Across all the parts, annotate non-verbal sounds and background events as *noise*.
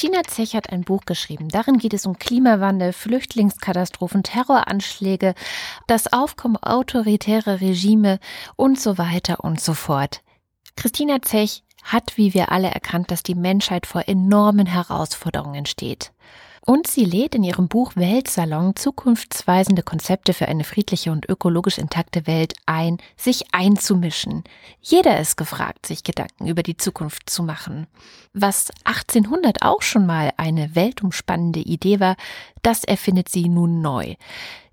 Christina Zech hat ein Buch geschrieben. Darin geht es um Klimawandel, Flüchtlingskatastrophen, Terroranschläge, das Aufkommen autoritärer Regime und so weiter und so fort. Christina Zech hat, wie wir alle, erkannt, dass die Menschheit vor enormen Herausforderungen steht. Und sie lädt in ihrem Buch Weltsalon zukunftsweisende Konzepte für eine friedliche und ökologisch intakte Welt ein, sich einzumischen. Jeder ist gefragt, sich Gedanken über die Zukunft zu machen. Was 1800 auch schon mal eine weltumspannende Idee war, das erfindet sie nun neu.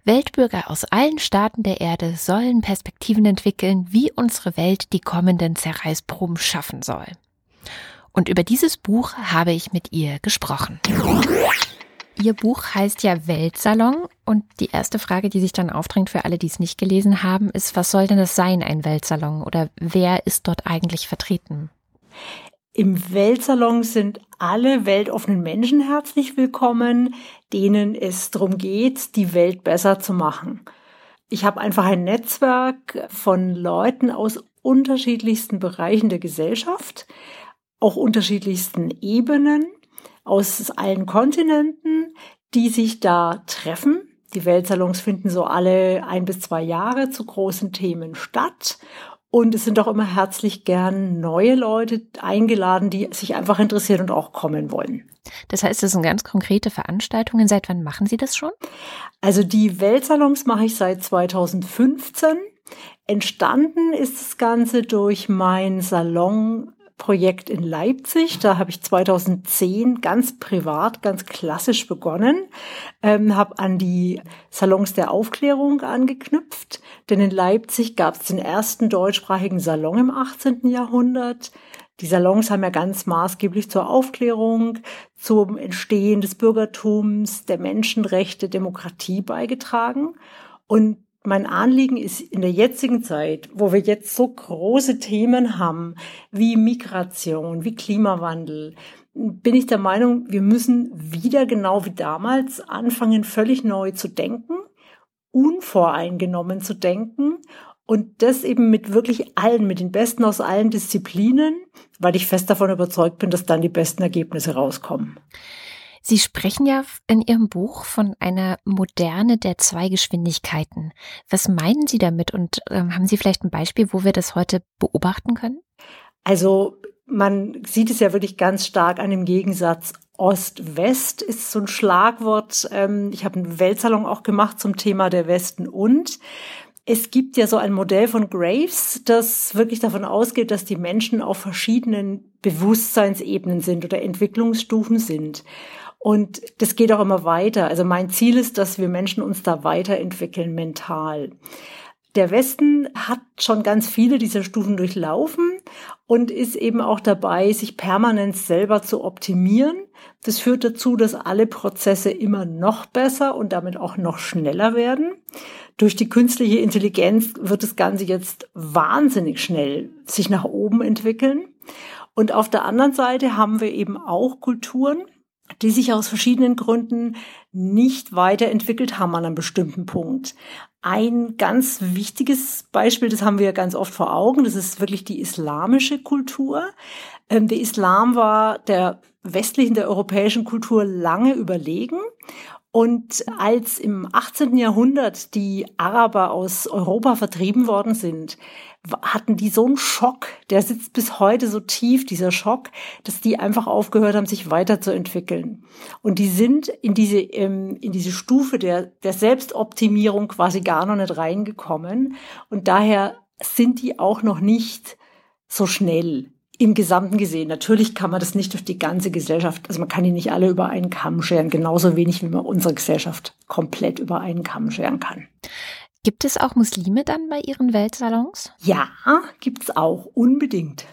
Weltbürger aus allen Staaten der Erde sollen Perspektiven entwickeln, wie unsere Welt die kommenden Zerreißproben schaffen soll. Und über dieses Buch habe ich mit ihr gesprochen. Ihr Buch heißt ja Weltsalon und die erste Frage, die sich dann aufdrängt für alle, die es nicht gelesen haben, ist, was soll denn das sein, ein Weltsalon oder wer ist dort eigentlich vertreten? Im Weltsalon sind alle weltoffenen Menschen herzlich willkommen, denen es darum geht, die Welt besser zu machen. Ich habe einfach ein Netzwerk von Leuten aus unterschiedlichsten Bereichen der Gesellschaft, auch unterschiedlichsten Ebenen aus allen Kontinenten, die sich da treffen. Die Weltsalons finden so alle ein bis zwei Jahre zu großen Themen statt. Und es sind auch immer herzlich gern neue Leute eingeladen, die sich einfach interessieren und auch kommen wollen. Das heißt, das sind ganz konkrete Veranstaltungen. Seit wann machen Sie das schon? Also die Weltsalons mache ich seit 2015. Entstanden ist das Ganze durch mein Salon Projekt in Leipzig. Da habe ich 2010 ganz privat, ganz klassisch begonnen, ähm, habe an die Salons der Aufklärung angeknüpft, denn in Leipzig gab es den ersten deutschsprachigen Salon im 18. Jahrhundert. Die Salons haben ja ganz maßgeblich zur Aufklärung, zum Entstehen des Bürgertums, der Menschenrechte, Demokratie beigetragen. Und mein Anliegen ist in der jetzigen Zeit, wo wir jetzt so große Themen haben, wie Migration, wie Klimawandel, bin ich der Meinung, wir müssen wieder genau wie damals anfangen, völlig neu zu denken, unvoreingenommen zu denken und das eben mit wirklich allen, mit den Besten aus allen Disziplinen, weil ich fest davon überzeugt bin, dass dann die besten Ergebnisse rauskommen. Sie sprechen ja in Ihrem Buch von einer Moderne der zwei Geschwindigkeiten. Was meinen Sie damit und äh, haben Sie vielleicht ein Beispiel, wo wir das heute beobachten können? Also man sieht es ja wirklich ganz stark an dem Gegensatz Ost-West ist so ein Schlagwort. Ähm, ich habe einen Weltsalon auch gemacht zum Thema der Westen und. Es gibt ja so ein Modell von Graves, das wirklich davon ausgeht, dass die Menschen auf verschiedenen Bewusstseinsebenen sind oder Entwicklungsstufen sind. Und das geht auch immer weiter. Also mein Ziel ist, dass wir Menschen uns da weiterentwickeln mental. Der Westen hat schon ganz viele dieser Stufen durchlaufen und ist eben auch dabei, sich permanent selber zu optimieren. Das führt dazu, dass alle Prozesse immer noch besser und damit auch noch schneller werden. Durch die künstliche Intelligenz wird das Ganze jetzt wahnsinnig schnell sich nach oben entwickeln. Und auf der anderen Seite haben wir eben auch Kulturen, die sich aus verschiedenen Gründen nicht weiterentwickelt haben an einem bestimmten Punkt. Ein ganz wichtiges Beispiel, das haben wir ganz oft vor Augen, das ist wirklich die islamische Kultur. Ähm, der Islam war der westlichen, der europäischen Kultur lange überlegen und als im 18. Jahrhundert die Araber aus Europa vertrieben worden sind, hatten die so einen Schock, der sitzt bis heute so tief, dieser Schock, dass die einfach aufgehört haben, sich weiterzuentwickeln. Und die sind in diese, ähm, in diese Stufe der, der Selbstoptimierung quasi gar noch nicht reingekommen. Und daher sind die auch noch nicht so schnell im Gesamten gesehen. Natürlich kann man das nicht durch die ganze Gesellschaft, also man kann die nicht alle über einen Kamm scheren, genauso wenig wie man unsere Gesellschaft komplett über einen Kamm scheren kann. Gibt es auch Muslime dann bei Ihren Weltsalons? Ja, gibt's auch, unbedingt.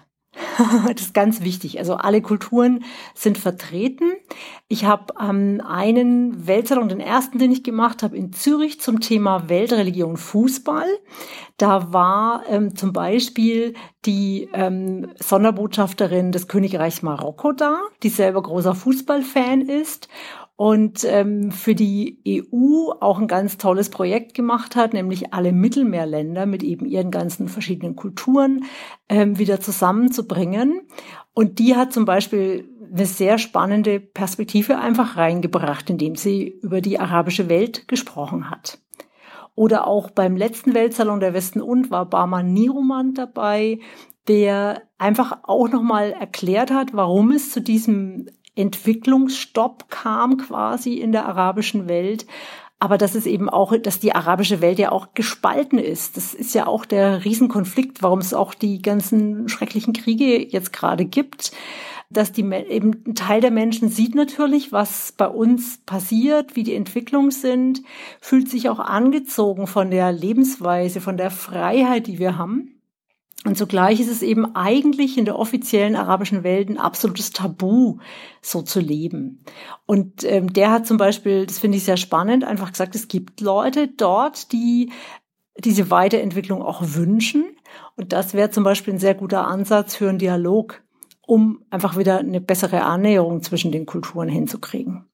*laughs* das ist ganz wichtig. Also alle Kulturen sind vertreten. Ich habe ähm, einen Weltsalon, den ersten, den ich gemacht habe, in Zürich zum Thema Weltreligion Fußball. Da war ähm, zum Beispiel die ähm, Sonderbotschafterin des Königreichs Marokko da, die selber großer Fußballfan ist und ähm, für die EU auch ein ganz tolles Projekt gemacht hat, nämlich alle Mittelmeerländer mit eben ihren ganzen verschiedenen Kulturen ähm, wieder zusammenzubringen. Und die hat zum Beispiel eine sehr spannende Perspektive einfach reingebracht, indem sie über die arabische Welt gesprochen hat. Oder auch beim letzten Weltsalon der Westen und war Barman Niruman dabei, der einfach auch nochmal erklärt hat, warum es zu diesem Entwicklungsstopp kam quasi in der arabischen Welt. Aber dass es eben auch, dass die arabische Welt ja auch gespalten ist. Das ist ja auch der Riesenkonflikt, warum es auch die ganzen schrecklichen Kriege jetzt gerade gibt dass die eben ein Teil der Menschen sieht natürlich, was bei uns passiert, wie die Entwicklungen sind, fühlt sich auch angezogen von der Lebensweise, von der Freiheit, die wir haben. Und zugleich ist es eben eigentlich in der offiziellen arabischen Welt ein absolutes Tabu, so zu leben. Und ähm, der hat zum Beispiel, das finde ich sehr spannend, einfach gesagt, es gibt Leute dort, die diese Weiterentwicklung auch wünschen. Und das wäre zum Beispiel ein sehr guter Ansatz für einen Dialog um einfach wieder eine bessere Annäherung zwischen den Kulturen hinzukriegen.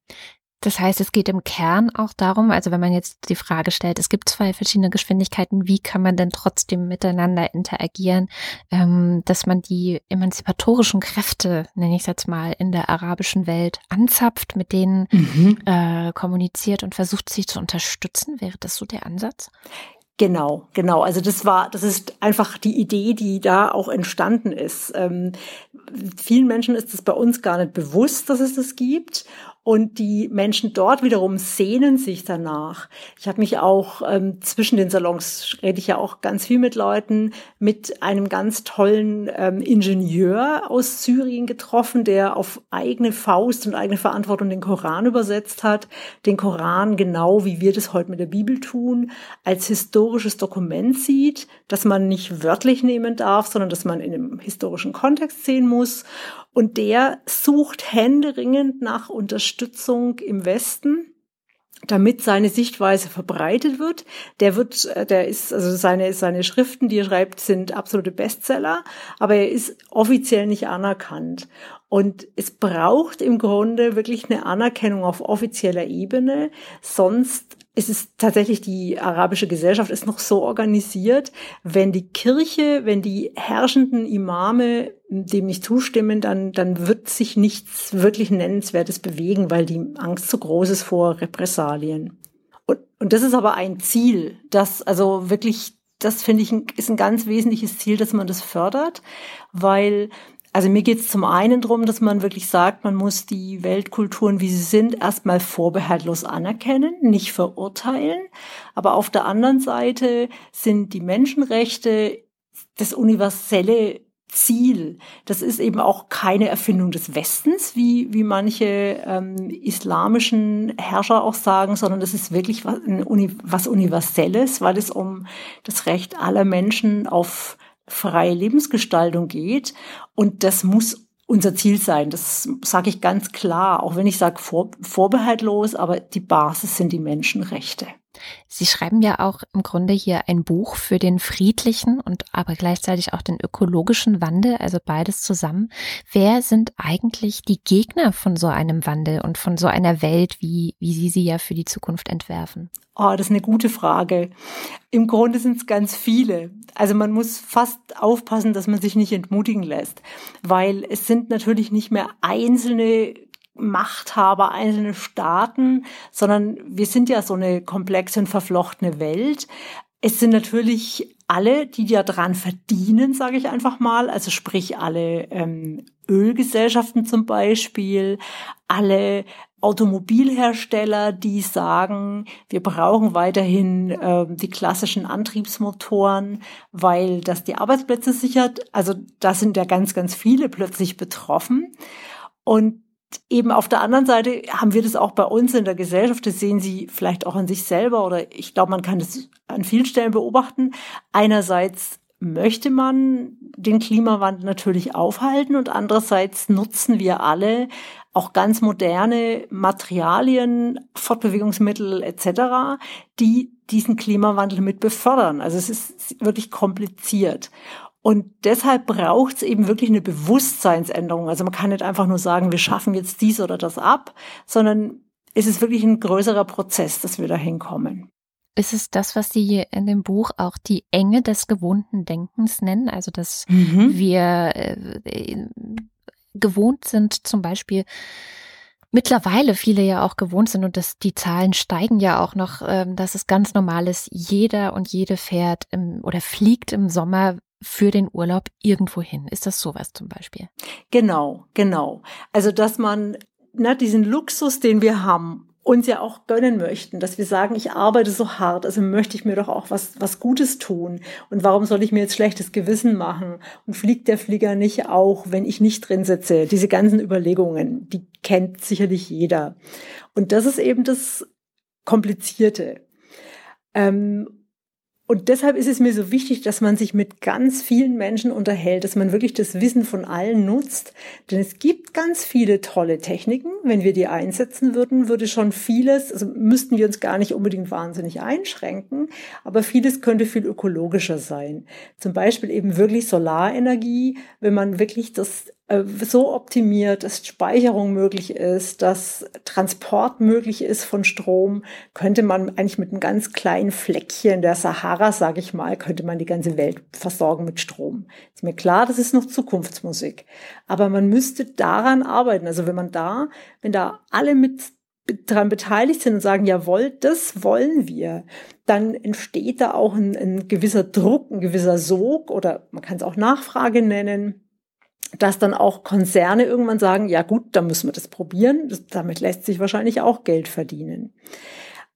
Das heißt, es geht im Kern auch darum, also wenn man jetzt die Frage stellt, es gibt zwei verschiedene Geschwindigkeiten, wie kann man denn trotzdem miteinander interagieren, ähm, dass man die emanzipatorischen Kräfte, nenne ich es jetzt mal, in der arabischen Welt anzapft, mit denen mhm. äh, kommuniziert und versucht, sich zu unterstützen. Wäre das so der Ansatz? Genau, genau. Also das war, das ist einfach die Idee, die da auch entstanden ist. Ähm, vielen Menschen ist es bei uns gar nicht bewusst, dass es das gibt. Und die Menschen dort wiederum sehnen sich danach. Ich habe mich auch ähm, zwischen den Salons, rede ich ja auch ganz viel mit Leuten, mit einem ganz tollen ähm, Ingenieur aus Syrien getroffen, der auf eigene Faust und eigene Verantwortung den Koran übersetzt hat. Den Koran genau wie wir das heute mit der Bibel tun, als historisches Dokument sieht, das man nicht wörtlich nehmen darf, sondern dass man in einem historischen Kontext sehen muss und der sucht händeringend nach Unterstützung im Westen damit seine Sichtweise verbreitet wird. Der wird, äh, der ist, also seine, seine Schriften, die er schreibt, sind absolute Bestseller, aber er ist offiziell nicht anerkannt. Und es braucht im Grunde wirklich eine Anerkennung auf offizieller Ebene, sonst es ist tatsächlich die arabische Gesellschaft ist noch so organisiert, wenn die Kirche, wenn die herrschenden Imame dem nicht zustimmen, dann, dann wird sich nichts wirklich Nennenswertes bewegen, weil die Angst zu groß ist vor Repressalien. Und, und das ist aber ein Ziel, das also wirklich das finde ich ist ein ganz wesentliches Ziel, dass man das fördert, weil also mir geht es zum einen darum, dass man wirklich sagt, man muss die Weltkulturen, wie sie sind, erstmal vorbehaltlos anerkennen, nicht verurteilen. Aber auf der anderen Seite sind die Menschenrechte das universelle Ziel. Das ist eben auch keine Erfindung des Westens, wie, wie manche ähm, islamischen Herrscher auch sagen, sondern das ist wirklich was, was Universelles, weil es um das Recht aller Menschen auf freie Lebensgestaltung geht. Und das muss unser Ziel sein. Das sage ich ganz klar, auch wenn ich sage vor, vorbehaltlos, aber die Basis sind die Menschenrechte. Sie schreiben ja auch im Grunde hier ein Buch für den friedlichen und aber gleichzeitig auch den ökologischen Wandel, also beides zusammen. Wer sind eigentlich die Gegner von so einem Wandel und von so einer Welt, wie, wie Sie sie ja für die Zukunft entwerfen? Oh, das ist eine gute Frage. Im Grunde sind es ganz viele. Also man muss fast aufpassen, dass man sich nicht entmutigen lässt, weil es sind natürlich nicht mehr einzelne Machthaber, einzelne Staaten, sondern wir sind ja so eine komplexe und verflochtene Welt. Es sind natürlich alle, die ja dran verdienen, sage ich einfach mal, also sprich alle ähm, Ölgesellschaften zum Beispiel, alle Automobilhersteller, die sagen, wir brauchen weiterhin äh, die klassischen Antriebsmotoren, weil das die Arbeitsplätze sichert. Also da sind ja ganz, ganz viele plötzlich betroffen. Und eben auf der anderen Seite haben wir das auch bei uns in der Gesellschaft, das sehen Sie vielleicht auch an sich selber oder ich glaube, man kann das an vielen Stellen beobachten. Einerseits möchte man den Klimawandel natürlich aufhalten und andererseits nutzen wir alle auch ganz moderne Materialien, Fortbewegungsmittel etc., die diesen Klimawandel mit befördern. Also es ist wirklich kompliziert. Und deshalb braucht es eben wirklich eine Bewusstseinsänderung. Also man kann nicht einfach nur sagen, wir schaffen jetzt dies oder das ab, sondern es ist wirklich ein größerer Prozess, dass wir da hinkommen. Ist es das, was Sie in dem Buch auch die Enge des gewohnten Denkens nennen? Also, dass mhm. wir äh, gewohnt sind, zum Beispiel mittlerweile viele ja auch gewohnt sind und das, die Zahlen steigen ja auch noch, ähm, dass es ganz normal ist, jeder und jede fährt im, oder fliegt im Sommer für den Urlaub irgendwo hin. Ist das sowas zum Beispiel? Genau, genau. Also, dass man na, diesen Luxus, den wir haben, uns ja auch gönnen möchten, dass wir sagen, ich arbeite so hart, also möchte ich mir doch auch was, was Gutes tun. Und warum soll ich mir jetzt schlechtes Gewissen machen? Und fliegt der Flieger nicht auch, wenn ich nicht drin sitze? Diese ganzen Überlegungen, die kennt sicherlich jeder. Und das ist eben das Komplizierte. Ähm, und deshalb ist es mir so wichtig, dass man sich mit ganz vielen Menschen unterhält, dass man wirklich das Wissen von allen nutzt. Denn es gibt ganz viele tolle Techniken. Wenn wir die einsetzen würden, würde schon vieles, also müssten wir uns gar nicht unbedingt wahnsinnig einschränken, aber vieles könnte viel ökologischer sein. Zum Beispiel eben wirklich Solarenergie, wenn man wirklich das äh, so optimiert, dass Speicherung möglich ist, dass Transport möglich ist von Strom, könnte man eigentlich mit einem ganz kleinen Fleckchen der Sahara, sage ich mal, könnte man die ganze Welt versorgen mit Strom. Ist mir klar, das ist noch Zukunftsmusik, aber man müsste daran arbeiten. Also wenn man da, wenn da alle mit daran beteiligt sind und sagen, jawohl, das wollen wir, dann entsteht da auch ein, ein gewisser Druck, ein gewisser Sog oder man kann es auch Nachfrage nennen dass dann auch Konzerne irgendwann sagen, ja gut, dann müssen wir das probieren. Das, damit lässt sich wahrscheinlich auch Geld verdienen.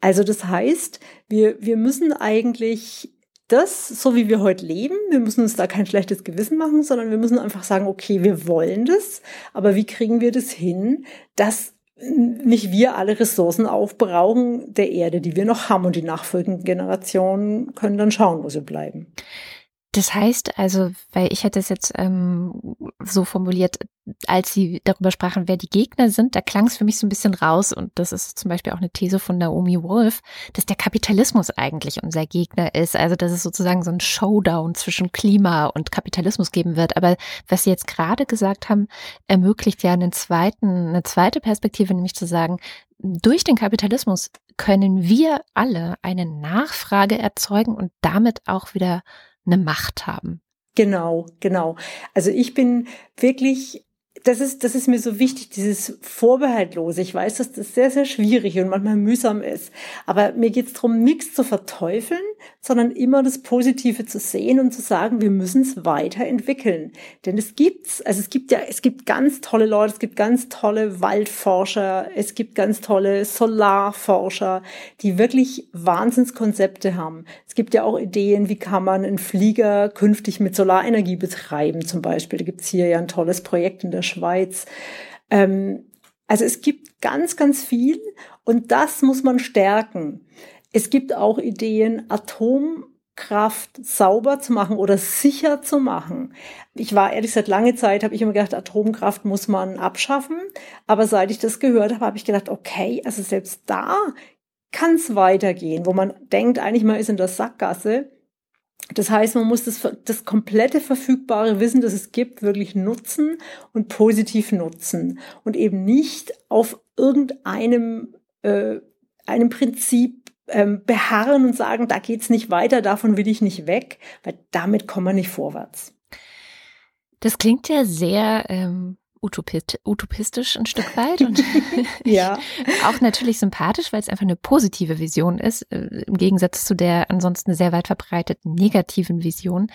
Also das heißt, wir, wir müssen eigentlich das, so wie wir heute leben, wir müssen uns da kein schlechtes Gewissen machen, sondern wir müssen einfach sagen, okay, wir wollen das, aber wie kriegen wir das hin, dass nicht wir alle Ressourcen aufbrauchen der Erde, die wir noch haben und die nachfolgenden Generationen können dann schauen, wo sie bleiben. Das heißt also, weil ich hätte es jetzt ähm, so formuliert, als Sie darüber sprachen, wer die Gegner sind, da klang es für mich so ein bisschen raus und das ist zum Beispiel auch eine These von Naomi Wolf, dass der Kapitalismus eigentlich unser Gegner ist, also dass es sozusagen so ein Showdown zwischen Klima und Kapitalismus geben wird. Aber was Sie jetzt gerade gesagt haben, ermöglicht ja einen zweiten, eine zweite Perspektive, nämlich zu sagen, durch den Kapitalismus können wir alle eine Nachfrage erzeugen und damit auch wieder eine Macht haben. Genau, genau. Also ich bin wirklich das ist, das ist mir so wichtig, dieses Vorbehaltlose. Ich weiß, dass das sehr, sehr schwierig und manchmal mühsam ist. Aber mir geht es darum, nichts zu verteufeln, sondern immer das Positive zu sehen und zu sagen, wir müssen es weiterentwickeln. Denn es gibt's, also es gibt ja, es gibt ganz tolle Leute, es gibt ganz tolle Waldforscher, es gibt ganz tolle Solarforscher, die wirklich Wahnsinnskonzepte haben. Es gibt ja auch Ideen, wie kann man einen Flieger künftig mit Solarenergie betreiben, zum Beispiel. Da gibt's hier ja ein tolles Projekt in der Schweiz. Ähm, also es gibt ganz, ganz viel und das muss man stärken. Es gibt auch Ideen, Atomkraft sauber zu machen oder sicher zu machen. Ich war ehrlich seit lange Zeit, habe ich immer gedacht, Atomkraft muss man abschaffen. Aber seit ich das gehört habe, habe ich gedacht, okay, also selbst da kann es weitergehen, wo man denkt, eigentlich mal ist in der Sackgasse. Das heißt, man muss das, das komplette verfügbare Wissen, das es gibt, wirklich nutzen und positiv nutzen und eben nicht auf irgendeinem äh, einem Prinzip ähm, beharren und sagen, da geht's nicht weiter, davon will ich nicht weg, weil damit kommen wir nicht vorwärts. Das klingt ja sehr ähm, utopist, utopistisch ein Stück weit und *laughs* ja. *laughs* auch natürlich sympathisch, weil es einfach eine positive Vision ist, äh, im Gegensatz zu der ansonsten sehr weit verbreiteten negativen Vision.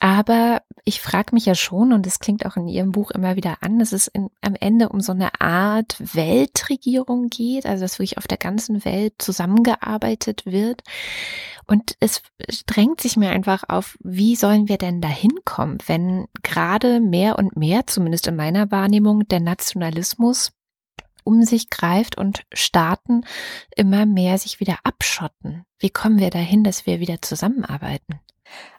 Aber ich frage mich ja schon, und es klingt auch in Ihrem Buch immer wieder an, dass es in, am Ende um so eine Art Weltregierung geht, also dass wirklich auf der ganzen Welt zusammengearbeitet wird. Und es drängt sich mir einfach auf, wie sollen wir denn da hinkommen, wenn gerade mehr und mehr, zumindest in meiner Wahrnehmung, der Nationalismus um sich greift und Staaten immer mehr sich wieder abschotten. Wie kommen wir dahin, dass wir wieder zusammenarbeiten?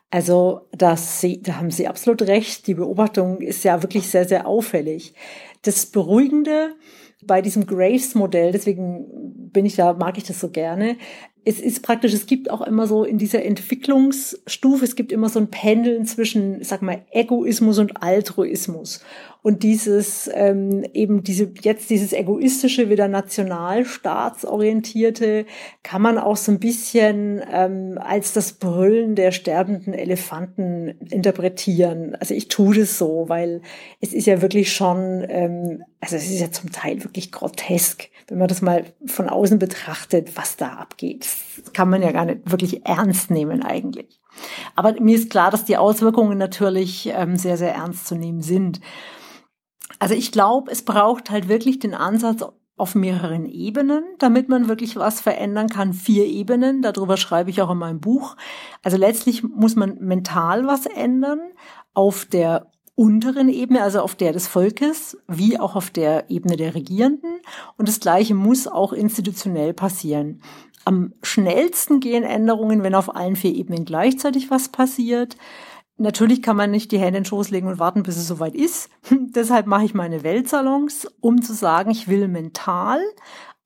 Also, Sie, da haben Sie absolut recht. Die Beobachtung ist ja wirklich sehr, sehr auffällig. Das Beruhigende bei diesem Graves-Modell, deswegen bin ich da, mag ich das so gerne, es ist praktisch, es gibt auch immer so in dieser Entwicklungsstufe, es gibt immer so ein Pendeln zwischen, sag mal, Egoismus und Altruismus. Und dieses ähm, eben diese jetzt dieses egoistische, wieder nationalstaatsorientierte, kann man auch so ein bisschen ähm, als das Brüllen der sterbenden Elefanten interpretieren. Also ich tue das so, weil es ist ja wirklich schon, ähm, also es ist ja zum Teil wirklich grotesk, wenn man das mal von außen betrachtet, was da abgeht. Das kann man ja gar nicht wirklich ernst nehmen eigentlich. Aber mir ist klar, dass die Auswirkungen natürlich ähm, sehr, sehr ernst zu nehmen sind. Also ich glaube, es braucht halt wirklich den Ansatz auf mehreren Ebenen, damit man wirklich was verändern kann. Vier Ebenen, darüber schreibe ich auch in meinem Buch. Also letztlich muss man mental was ändern auf der unteren Ebene, also auf der des Volkes, wie auch auf der Ebene der Regierenden. Und das Gleiche muss auch institutionell passieren. Am schnellsten gehen Änderungen, wenn auf allen vier Ebenen gleichzeitig was passiert. Natürlich kann man nicht die Hände in den Schoß legen und warten, bis es soweit ist. *laughs* Deshalb mache ich meine Weltsalons, um zu sagen, ich will mental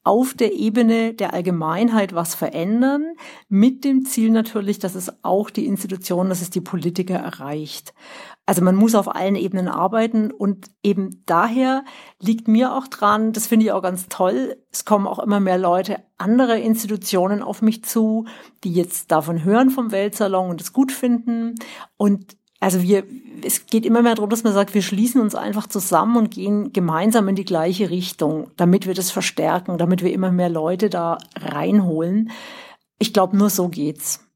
auf der Ebene der Allgemeinheit was verändern, mit dem Ziel natürlich, dass es auch die Institutionen, dass es die Politiker erreicht. Also man muss auf allen Ebenen arbeiten und eben daher liegt mir auch dran, das finde ich auch ganz toll, es kommen auch immer mehr Leute, andere Institutionen auf mich zu, die jetzt davon hören vom Weltsalon und es gut finden und also wir, es geht immer mehr darum, dass man sagt, wir schließen uns einfach zusammen und gehen gemeinsam in die gleiche Richtung, damit wir das verstärken, damit wir immer mehr Leute da reinholen. Ich glaube, nur so geht's.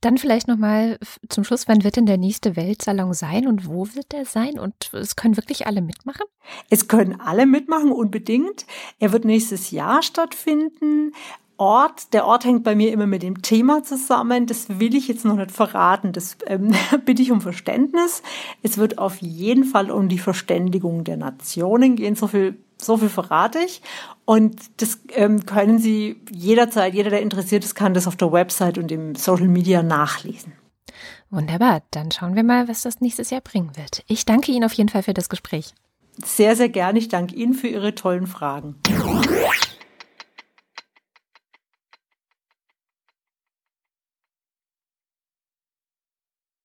Dann vielleicht nochmal zum Schluss, wann wird denn der nächste Weltsalon sein und wo wird er sein? Und es können wirklich alle mitmachen? Es können alle mitmachen, unbedingt. Er wird nächstes Jahr stattfinden. Ort, der Ort hängt bei mir immer mit dem Thema zusammen. Das will ich jetzt noch nicht verraten. Das ähm, *laughs* bitte ich um Verständnis. Es wird auf jeden Fall um die Verständigung der Nationen gehen. So viel so viel verrate ich. Und das ähm, können Sie jederzeit, jeder, der interessiert ist, kann das auf der Website und im Social Media nachlesen. Wunderbar, dann schauen wir mal, was das nächstes Jahr bringen wird. Ich danke Ihnen auf jeden Fall für das Gespräch. Sehr, sehr gerne. Ich danke Ihnen für Ihre tollen Fragen.